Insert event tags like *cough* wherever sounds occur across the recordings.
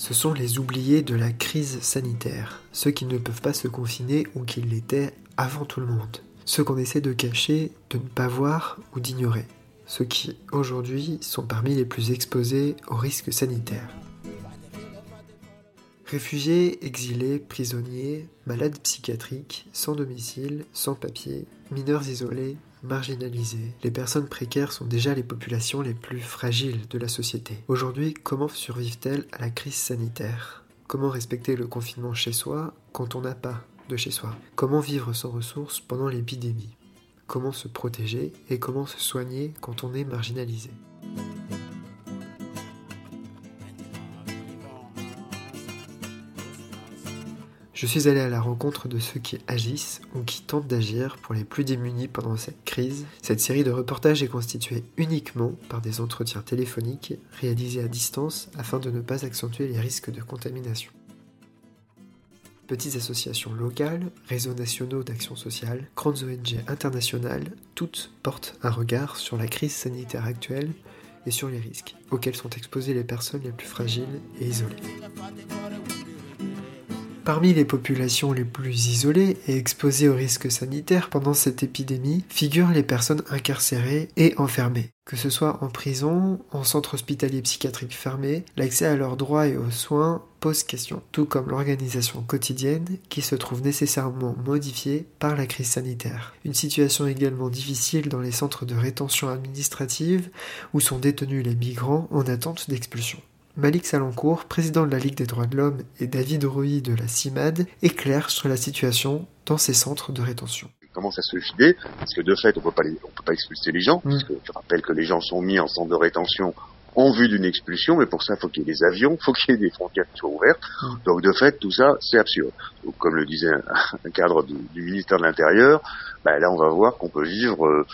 Ce sont les oubliés de la crise sanitaire, ceux qui ne peuvent pas se confiner ou qui l'étaient avant tout le monde, ceux qu'on essaie de cacher, de ne pas voir ou d'ignorer, ceux qui aujourd'hui sont parmi les plus exposés aux risques sanitaires. Réfugiés, exilés, prisonniers, malades psychiatriques, sans domicile, sans papier, mineurs isolés, marginalisés, les personnes précaires sont déjà les populations les plus fragiles de la société. Aujourd'hui, comment survivent-elles à la crise sanitaire? Comment respecter le confinement chez soi quand on n'a pas de chez soi? Comment vivre sans ressources pendant l'épidémie? Comment se protéger et comment se soigner quand on est marginalisé? Je suis allé à la rencontre de ceux qui agissent ou qui tentent d'agir pour les plus démunis pendant cette crise. Cette série de reportages est constituée uniquement par des entretiens téléphoniques réalisés à distance afin de ne pas accentuer les risques de contamination. Petites associations locales, réseaux nationaux d'action sociale, grandes ONG internationales, toutes portent un regard sur la crise sanitaire actuelle et sur les risques auxquels sont exposées les personnes les plus fragiles et isolées. Parmi les populations les plus isolées et exposées aux risques sanitaires pendant cette épidémie figurent les personnes incarcérées et enfermées. Que ce soit en prison, en centre hospitalier psychiatrique fermé, l'accès à leurs droits et aux soins pose question, tout comme l'organisation quotidienne qui se trouve nécessairement modifiée par la crise sanitaire. Une situation également difficile dans les centres de rétention administrative où sont détenus les migrants en attente d'expulsion. Malik Salancourt, président de la Ligue des droits de l'homme, et David Rouy de la CIMAD éclairent sur la situation dans ces centres de rétention. Il commence à se vider, parce que de fait, on ne peut pas expulser les gens, parce que je rappelle que les gens sont mis en centre de rétention en vue d'une expulsion, mais pour ça, il faut qu'il y ait des avions, il faut qu'il y ait des frontières qui soient ouvertes. Donc, de fait, tout ça, c'est absurde. Donc, comme le disait un, *laughs* cadre du, ministère de l'Intérieur, bah, là, on va voir qu'on peut vivre euh,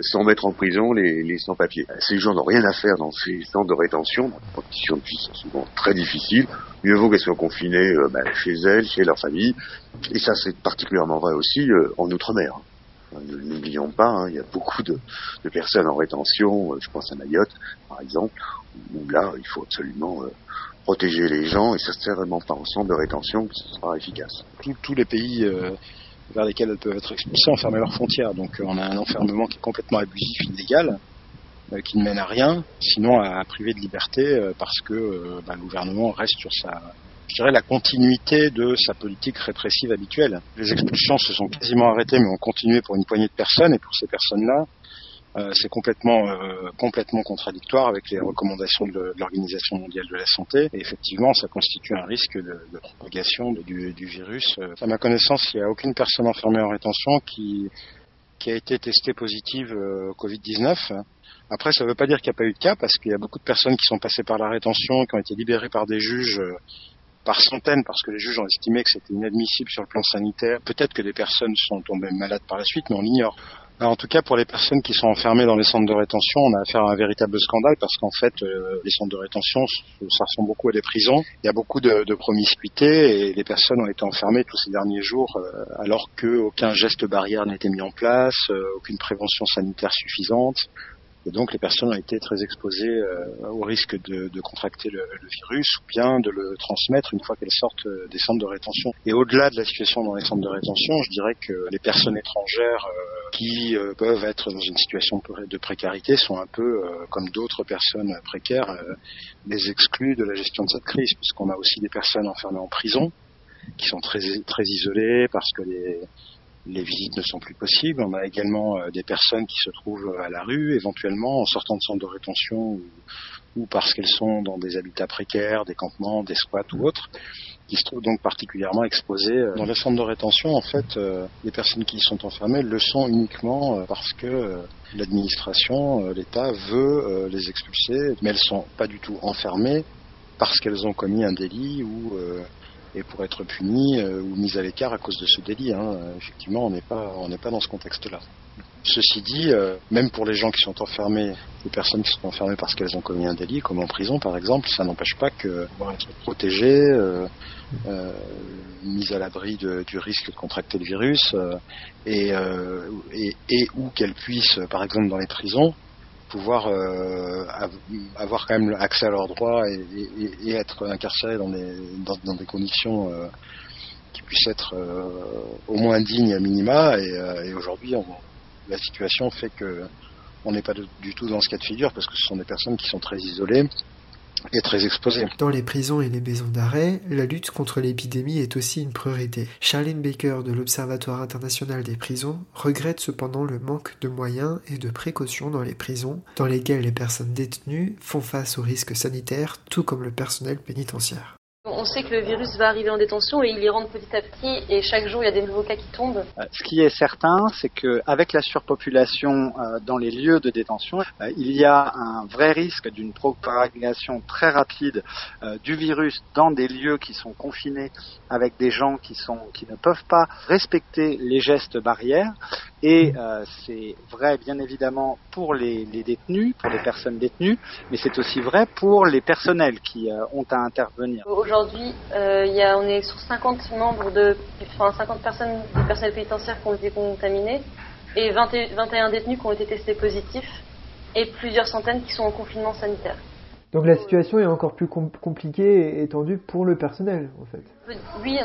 sans mettre en prison les, les sans-papiers. Ces gens n'ont rien à faire dans ces centres de rétention, les conditions de vie sont souvent très difficiles. Mieux vaut qu'elles soient confinées euh, bah, chez elles, chez leur famille. Et ça, c'est particulièrement vrai aussi euh, en Outre-mer. N'oublions pas, hein, il y a beaucoup de, personnes en rétention, je pense à Mayotte par exemple, où là il faut absolument protéger les gens et ça c'est vraiment pas en centre de rétention que ce sera efficace. tous les pays vers lesquels elles peuvent être expulsées, enfermer leurs frontières. Donc euh, on a un enfermement qui est complètement abusif, illégal, euh, qui ne mène à rien, sinon à, priver de liberté euh, parce que bah, le gouvernement reste sur sa, je dirais, la continuité de sa politique répressive habituelle. Les expulsions se sont quasiment arrêtées, mais ont continué pour une poignée de personnes, et pour ces personnes-là, euh, c'est complètement euh, complètement contradictoire avec les recommandations de, l'Organisation mondiale de la santé. Et effectivement, ça constitue un risque de, propagation du, virus. À ma connaissance, il n'y a aucune personne enfermée en rétention qui qui a été testée positive au Covid-19. Après, ça ne veut pas dire qu'il n'y a pas eu de cas, parce qu'il y a beaucoup de personnes qui sont passées par la rétention, qui ont été libérées par des juges euh, par centaines, parce que les juges ont estimé que c'était inadmissible sur le plan sanitaire. Peut-être que des personnes sont tombées malades par la suite, mais on l'ignore en tout cas, pour les personnes qui sont enfermées dans les centres de rétention, on a affaire à un véritable scandale parce qu'en fait, euh, les centres de rétention, ça ressemble beaucoup à des prisons. Il y a beaucoup de, de promiscuité et les personnes ont été enfermées tous ces derniers jours euh, alors qu'aucun geste barrière n'était mis en place, euh, aucune prévention sanitaire suffisante. Et donc les personnes ont été très exposées euh, au risque de, contracter le, le, virus ou bien de le transmettre une fois qu'elles sortent euh, des centres de rétention. Et au-delà de la situation dans les centres de rétention, je dirais que les personnes étrangères euh, qui peuvent être dans une situation de précarité sont un peu, comme d'autres personnes précaires, les exclus de la gestion de cette crise, puisqu'on a aussi des personnes enfermées en prison qui sont très très isolées parce que les les visites ne sont plus possibles. On a également euh, des personnes qui se trouvent à la rue, éventuellement en sortant de centres de rétention ou, parce qu'elles sont dans des habitats précaires, des campements, des squats ou autres, qui se trouvent donc particulièrement exposées. Euh, dans les centres de rétention, en fait, euh, les personnes qui y sont enfermées le sont uniquement parce que l'administration, l'État veut les expulser, mais elles sont pas du tout enfermées parce qu'elles ont commis un délit ou et pour être puni euh, ou mis à l'écart à cause de ce délit. Hein. Effectivement, on n'est pas on n'est pas dans ce contexte-là. Ceci dit, euh, même pour les gens qui sont enfermés, les personnes qui sont enfermées parce qu'elles ont commis un délit, comme en prison par exemple, ça n'empêche pas que vont être protégées, euh, euh, mises à l'abri du risque de contracter le virus, et, et, et, ou qu'elles puissent, par exemple dans les prisons, pouvoir euh, avoir quand même accès à leurs droits et, être incarcérés dans des, dans, des conditions euh, qui puissent être euh, au moins dignes à minima. Et, et aujourd'hui, la situation fait que on n'est pas du tout dans ce cas de figure parce que ce sont des personnes qui sont très isolées Dans les prisons et les maisons d'arrêt, la lutte contre l'épidémie est aussi une priorité. Charlene Baker de l'Observatoire international des prisons regrette cependant le manque de moyens et de précautions dans les prisons dans lesquelles les personnes détenues font face aux risques sanitaires tout comme le personnel pénitentiaire. On sait que le virus va arriver en détention et il y rentre petit à petit et chaque jour il y a des nouveaux cas qui tombent. Euh, ce qui est certain, c'est qu'avec la surpopulation euh, dans les lieux de détention, euh, il y a un vrai risque d'une propagation très rapide du virus dans des lieux qui sont confinés avec des gens qui, qui ne peuvent pas respecter les gestes barrières. Et c'est vrai bien évidemment pour les, les, détenus, pour les personnes détenues, mais c'est aussi vrai pour les personnels qui ont à intervenir. Aujourd'hui, euh, on est sur 50 membres de, enfin 50 personnes du personnel pénitentiaire qui ont été contaminées et 21 détenus qui ont été testés positifs et plusieurs centaines qui sont en confinement sanitaire. Donc la situation est encore plus compliquée et tendue pour le personnel, en fait. Oui,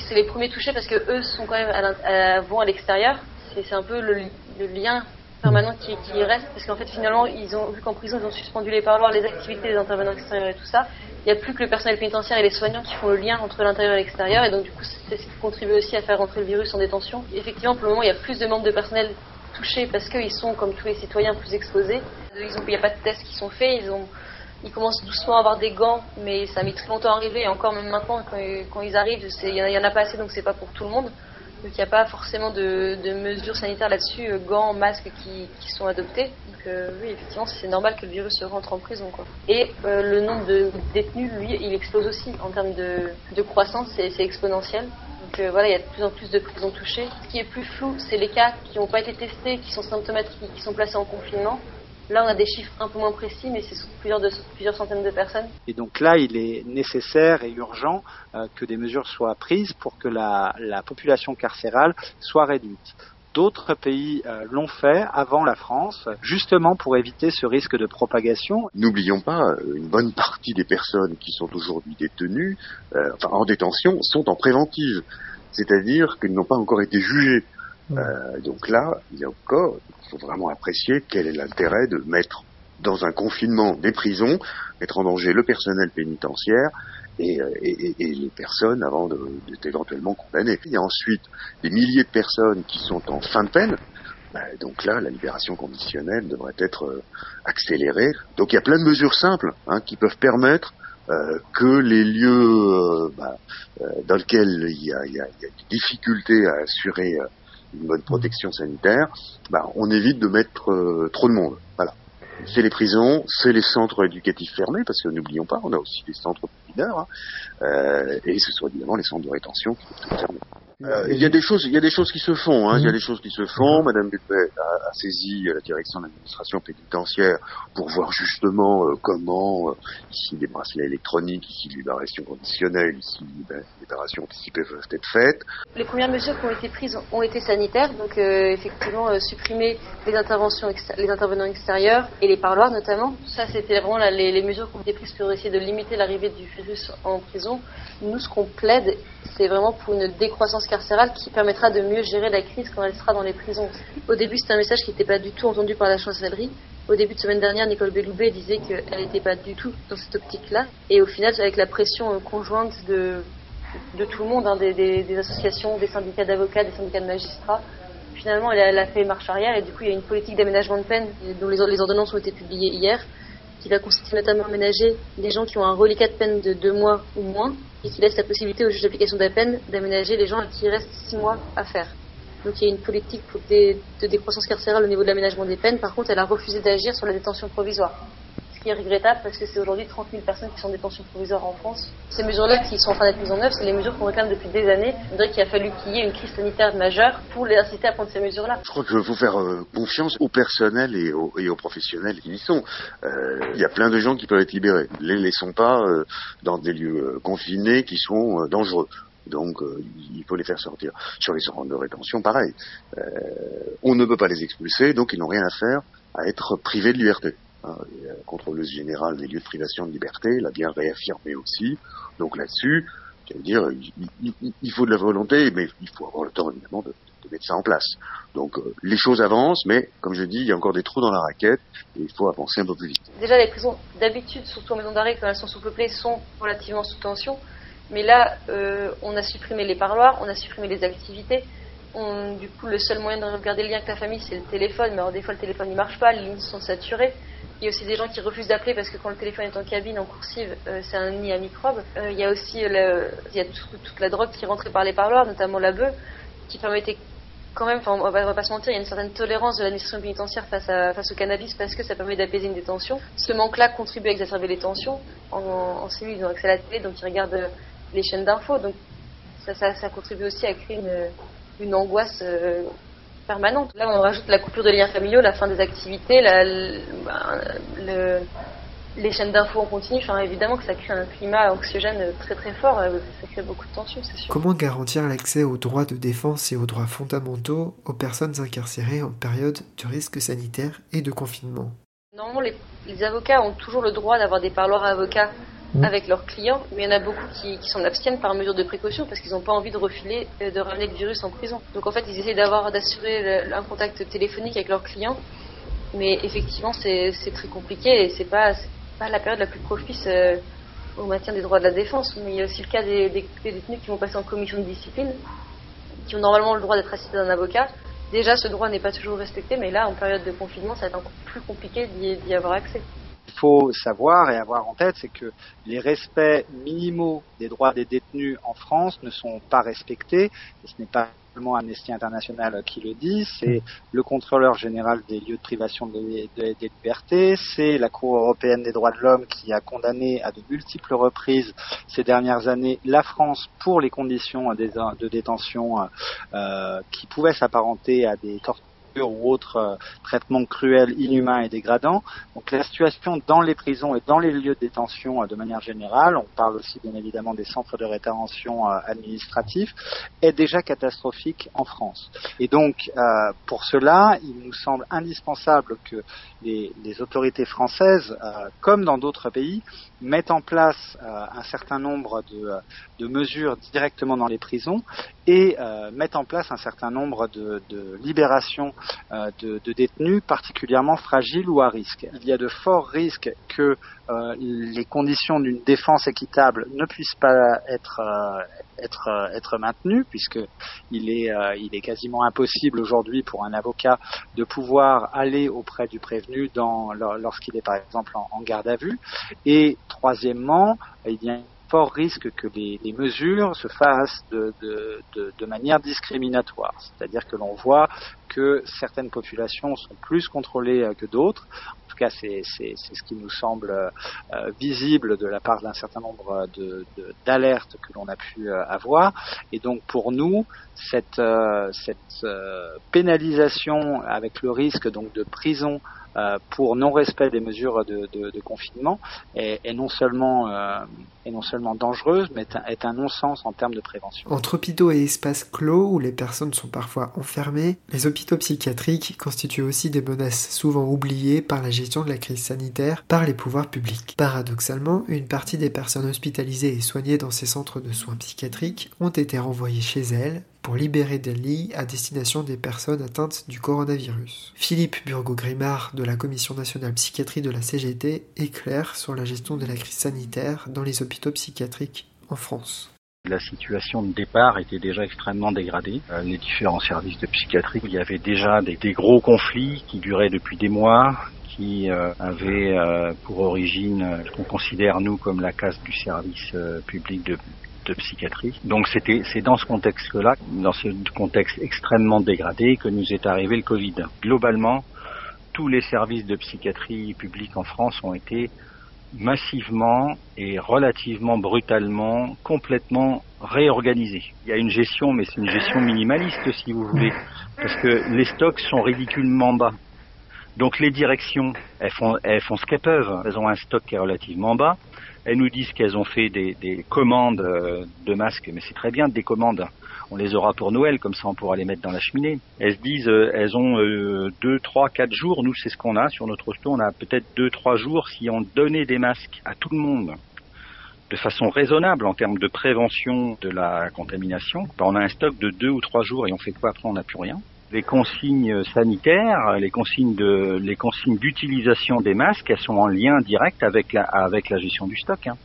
c'est les premiers touchés parce que eux sont quand même à, vont à l'extérieur. C'est un peu le, lien permanent qui, reste parce qu'en fait finalement ils ont vu qu'en prison ils ont suspendu les parloirs, les activités des intervenants extérieurs et tout ça il n'y a plus que le personnel pénitentiaire et les soignants qui font le lien entre l'intérieur et l'extérieur, et donc du coup c'est ce qui contribue aussi à faire rentrer le virus en détention. effectivement, pour le moment, il y a plus de membres de personnel touchés parce qu'ils sont, comme tous les citoyens, plus exposés. il n'y a pas de tests qui sont faits, ils, ont, ils commencent doucement à avoir des gants, mais ça mis très longtemps à arriver, et encore même maintenant, quand, ils arrivent, il n'y en, a pas assez, donc c'est pas pour tout le monde. Donc il n'y a pas forcément de, mesures sanitaires là-dessus, euh, gants, masques qui, sont adoptés. Donc euh, oui, effectivement, c'est normal que le virus rentre en prison. Quoi. Et euh, le nombre de détenus, lui, il explose aussi en termes de, croissance, c'est exponentiel. Donc voilà, il y a de plus en plus de prisons touchées. Ce qui est plus flou, c'est les cas qui n'ont pas été testés, qui sont symptomatiques, qui sont placés en confinement. Là, on a des chiffres un peu moins précis, mais c'est plusieurs, plusieurs centaines de personnes. Et donc là, il est nécessaire et urgent euh, que des mesures soient prises pour que la, population carcérale soit réduite. D'autres pays euh, l'ont fait avant la France, justement pour éviter ce risque de propagation. N'oublions pas, euh, une bonne partie des personnes qui sont aujourd'hui détenues, enfin en détention, sont en préventive, c'est-à-dire qu'elles n'ont pas encore été jugées. Donc là, il y a encore il faut vraiment apprécier quel est l'intérêt de mettre dans un confinement des prisons, mettre en danger le personnel pénitentiaire et, euh, les personnes avant d'être éventuellement condamnées. Il y a ensuite des milliers de personnes qui sont en fin de peine. Bah, donc là, la libération conditionnelle devrait être euh, accélérée. Donc il y a plein de mesures simples hein, qui peuvent permettre euh, que les lieux bah, dans lesquels il y, a, il y, a, des difficultés à assurer une bonne protection sanitaire, bah, on évite de mettre euh, trop de monde. Voilà. C'est les prisons, c'est les centres éducatifs fermés, parce que n'oublions pas, on a aussi des centres mineurs, hein, euh, et ce sont évidemment les centres de rétention qui sont fermés. Euh, il y a des choses, il y a des choses qui se font. Hein, Il y a des choses qui se font. Madame Buffet a, a, saisi la direction de l'administration pénitentiaire pour voir justement euh, comment, euh, ici des bracelets électroniques, ici libération conditionnelle, ici ben, libération anticipée peuvent être faites. Les premières mesures qui ont été prises ont été sanitaires, donc effectivement supprimer les interventions, les intervenants extérieurs et les parloirs notamment. Ça, c'était vraiment les, mesures qui ont été prises pour essayer de limiter l'arrivée du virus en prison. Nous, ce qu'on plaide, c'est vraiment pour une décroissance carcérale qui permettra de mieux gérer la crise quand elle sera dans les prisons. Au début, c'était un message qui n'était pas du tout entendu par la chancellerie. Au début de semaine dernière, Nicole Belloubet disait qu'elle n'était pas du tout dans cette optique-là. Et au final, avec la pression euh, conjointe de, de tout le monde, hein, des, associations, des syndicats d'avocats, des syndicats de magistrats, finalement, elle a, fait marche arrière. Et du coup, il y a une politique d'aménagement de peine dont les, les ordonnances ont été publiées hier qui va consister notamment à ménager des gens qui ont un reliquat de peine de deux mois ou moins et qui laisse la possibilité au juge d'application de la peine d'aménager les gens à qui il reste six mois à faire. Donc il y a une politique de décroissance carcérale au niveau de l'aménagement des peines. Par contre, elle a refusé d'agir sur la détention provisoire qui est regrettable parce que c'est aujourd'hui 30 000 personnes qui sont en détention provisoire en France. Ces mesures-là qui sont en train d'être mises en œuvre, c'est les mesures qu'on réclame depuis des années. On dirait qu'il a fallu qu'il y ait une crise sanitaire majeure pour les inciter à prendre ces mesures-là. Je crois qu'il faut faire euh, confiance au personnel et aux, professionnels qui y sont. Euh, il y a plein de gens qui peuvent être libérés. Ne les laissons pas euh, dans des lieux confinés qui sont dangereux. Donc il faut les faire sortir. Sur les centres de rétention, pareil. on ne peut pas les expulser, donc ils n'ont rien à faire à être privés de liberté. Hein, la contrôleuse générale des lieux de privation de liberté l'a bien réaffirmé aussi. Donc là-dessus, je veux dire, il, faut de la volonté, mais il faut avoir le temps évidemment de, mettre ça en place. Donc euh, les choses avancent, mais comme je dis, il y a encore des trous dans la raquette et il faut avancer un peu plus vite. Déjà, les prisons, d'habitude, surtout en maison d'arrêt, quand elles sont sous-peuplées, sont relativement sous tension. Mais là, euh, on a supprimé les parloirs, on a supprimé les activités. Du coup, le seul moyen de regarder le lien avec la famille, c'est le téléphone. Mais alors, des fois, le téléphone ne marche pas, les lignes sont saturées. Il y a aussi des gens qui refusent d'appeler parce que quand le téléphone est en cabine, en coursive, euh, c'est un nid à microbes. Euh, il y a aussi le, il y a toute la drogue qui rentrait par les parloirs, notamment la bœuf, qui permettait quand même, enfin, on va, pas se mentir, il y a une certaine tolérance de l'administration pénitentiaire face, au cannabis parce que ça permet d'apaiser une détention. Ce manque-là contribue à exacerber les tensions. En, en cellule, ils ont accès à la télé, donc ils regardent euh, les chaînes d'infos. Donc ça, contribue aussi à créer une, une angoisse permanente. Là, on rajoute la coupure de liens familiaux, la fin des activités, les chaînes d'infos en continu. Enfin, évidemment que ça crée un climat anxiogène très très fort. Euh, ça crée beaucoup de tensions, c'est sûr. Comment garantir l'accès aux droits de défense et aux droits fondamentaux aux personnes incarcérées en période de risque sanitaire et de confinement? Normalement, les, les avocats ont toujours le droit d'avoir des parloirs avocats Mm. avec leurs clients, mais il y en a beaucoup qui, s'en abstiennent par mesure de précaution parce qu'ils n'ont pas envie de refiler, de ramener le virus en prison. Donc en fait, ils essaient d'avoir, d'assurer un contact téléphonique avec leurs clients, mais effectivement, c'est très compliqué et c'est pas, pas la période la plus propice euh, au maintien des droits de la défense. Mais il y a aussi le cas des, des, détenus qui vont passer en commission de discipline, qui ont normalement le droit d'être assistés d'un avocat. Déjà, ce droit n'est pas toujours respecté, mais là, en période de confinement, ça va être encore plus compliqué d'y avoir accès faut savoir et avoir en tête, c'est que les respects minimaux des droits des détenus en France ne sont pas respectés. Ce n'est pas seulement Amnesty International qui le dit, c'est le contrôleur général des lieux de privation des libertés, c'est la Cour européenne des droits de l'homme qui a condamné à de multiples reprises ces dernières années la France pour les conditions de détention euh, qui pouvaient s'apparenter à des tortures ou autres euh, traitements cruels, inhumains et dégradants. Donc la situation dans les prisons et dans les lieux de détention euh, de manière générale, on parle aussi bien évidemment des centres de rétention euh, administratifs, est déjà catastrophique en France. Et donc pour cela, il nous semble indispensable que les, les autorités françaises, comme dans d'autres pays, mettent en place un certain nombre de, de, mesures directement dans les prisons et mettent en place un certain nombre de, de libérations euh, de, détenus particulièrement fragiles ou à risque. Il y a de forts risques que euh, les conditions d'une défense équitable ne puissent pas être euh, être être maintenues puisque est il est quasiment impossible aujourd'hui pour un avocat de pouvoir aller auprès du prévenu lorsqu'il est par exemple en, garde à vue et troisièmement il y a fort risque que les, mesures se fassent de manière discriminatoire. C'est-à-dire que l'on voit que certaines populations sont plus contrôlées euh, que d'autres. En tout cas, c'est ce qui nous semble euh, visible de la part d'un certain nombre d'alertes que l'on a pu euh, avoir. Et donc, pour nous, cette, cette pénalisation avec le risque donc de prison pour non-respect des mesures de, confinement est, non seulement, euh, est non seulement dangereuse, mais est un, est un non-sens en termes de prévention. Entre hôpitaux et espaces clos où les personnes sont parfois enfermées, les hôpitaux psychiatriques constituent aussi des menaces souvent oubliées par la gestion de la crise sanitaire par les pouvoirs publics. Paradoxalement, une partie des personnes hospitalisées et soignées dans ces centres de soins psychiatriques ont été renvoyées chez elles pour libérer des lits à destination des personnes atteintes du coronavirus. Philippe Burgo-Grimard de la Commission nationale psychiatrie de la CGT éclaire sur la gestion de la crise sanitaire dans les hôpitaux psychiatriques en France. La situation de départ était déjà extrêmement dégradée. Euh, les différents services de psychiatrie, il y avait déjà des, gros conflits qui duraient depuis des mois, qui euh, avaient euh, pour origine ce qu'on considère nous comme la casse du service public de, de psychiatrie. Donc c'était c'est dans ce contexte-là, dans ce contexte extrêmement dégradé, que nous est arrivé le Covid. Globalement, tous les services de psychiatrie publique en France ont été massivement et relativement brutalement complètement réorganisés. Il y a une gestion, mais c'est une gestion minimaliste si vous voulez, parce que les stocks sont ridiculement bas. Donc les directions, elles font, elles font ce qu'elles peuvent. Elles ont un stock qui est relativement bas. Elles nous disent qu'elles ont fait des, des commandes euh, de masques, mais c'est très bien des commandes. on les aura pour Noël, comme ça on pourra les mettre dans la cheminée. Elles se disent, euh, elles ont euh, deux, trois, quatre jours. Nous, c'est ce qu'on a sur notre hosto. On a peut-être deux, trois jours si on donnait des masques à tout le monde de façon raisonnable en termes de prévention de la contamination. Ben, on a un stock de deux ou trois jours et on fait quoi après? On n'a plus rien. Les consignes sanitaires, les consignes de, les consignes d'utilisation des masques, elles sont en lien direct avec la, avec la gestion du stock. Hein.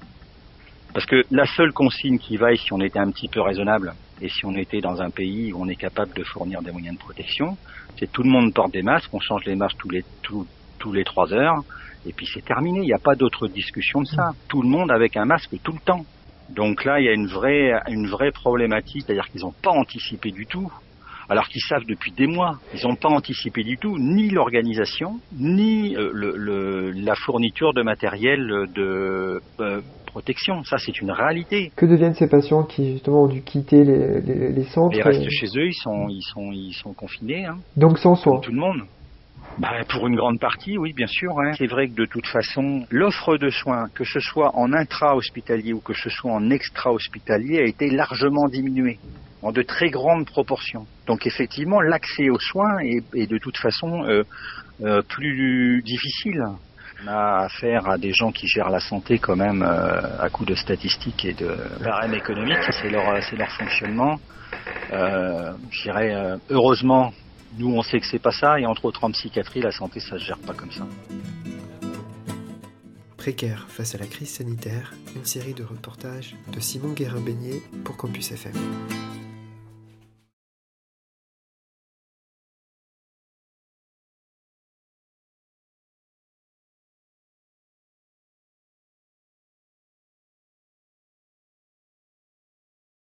Parce que la seule consigne qui vaille si on était un petit peu raisonnable et si on était dans un pays où on est capable de fournir des moyens de protection, c'est tout le monde porte des masques, on change les masques tous les tous, tous les trois heures et puis c'est terminé. Il n'y a pas d'autre discussion de ça. Tout le monde avec un masque tout le temps. Donc là, il y a une vraie une vraie problématique, c'est-à-dire qu'ils n'ont pas anticipé du tout alors qu'ils savent depuis des mois. Ils n'ont pas anticipé du tout ni l'organisation, ni euh, le, la fourniture de matériel de euh, protection. Ça, c'est une réalité. Que deviennent ces patients qui justement ont dû quitter les, les, centres Ils restent chez eux, ils sont, ils sont, ils sont confinés. Hein. Donc sans soins. Tout le monde. Bah, pour une grande partie, oui, bien sûr. Hein. C'est vrai que de toute façon, l'offre de soins, que ce soit en intra-hospitalier ou que ce soit en extra-hospitalier, a été largement diminuée en de très grandes proportions. Donc effectivement, l'accès aux soins est, de toute façon euh, euh, plus difficile. On a affaire à des gens qui gèrent la santé quand même euh, à coup de statistiques et de barème économique, c'est leur, fonctionnement. Je dirais, heureusement, nous on sait que c'est pas ça, et entre autres en psychiatrie, la santé ça se gère pas comme ça. Précaire face à la crise sanitaire, une série de reportages de Simon Guérin-Beignet pour Campus FM.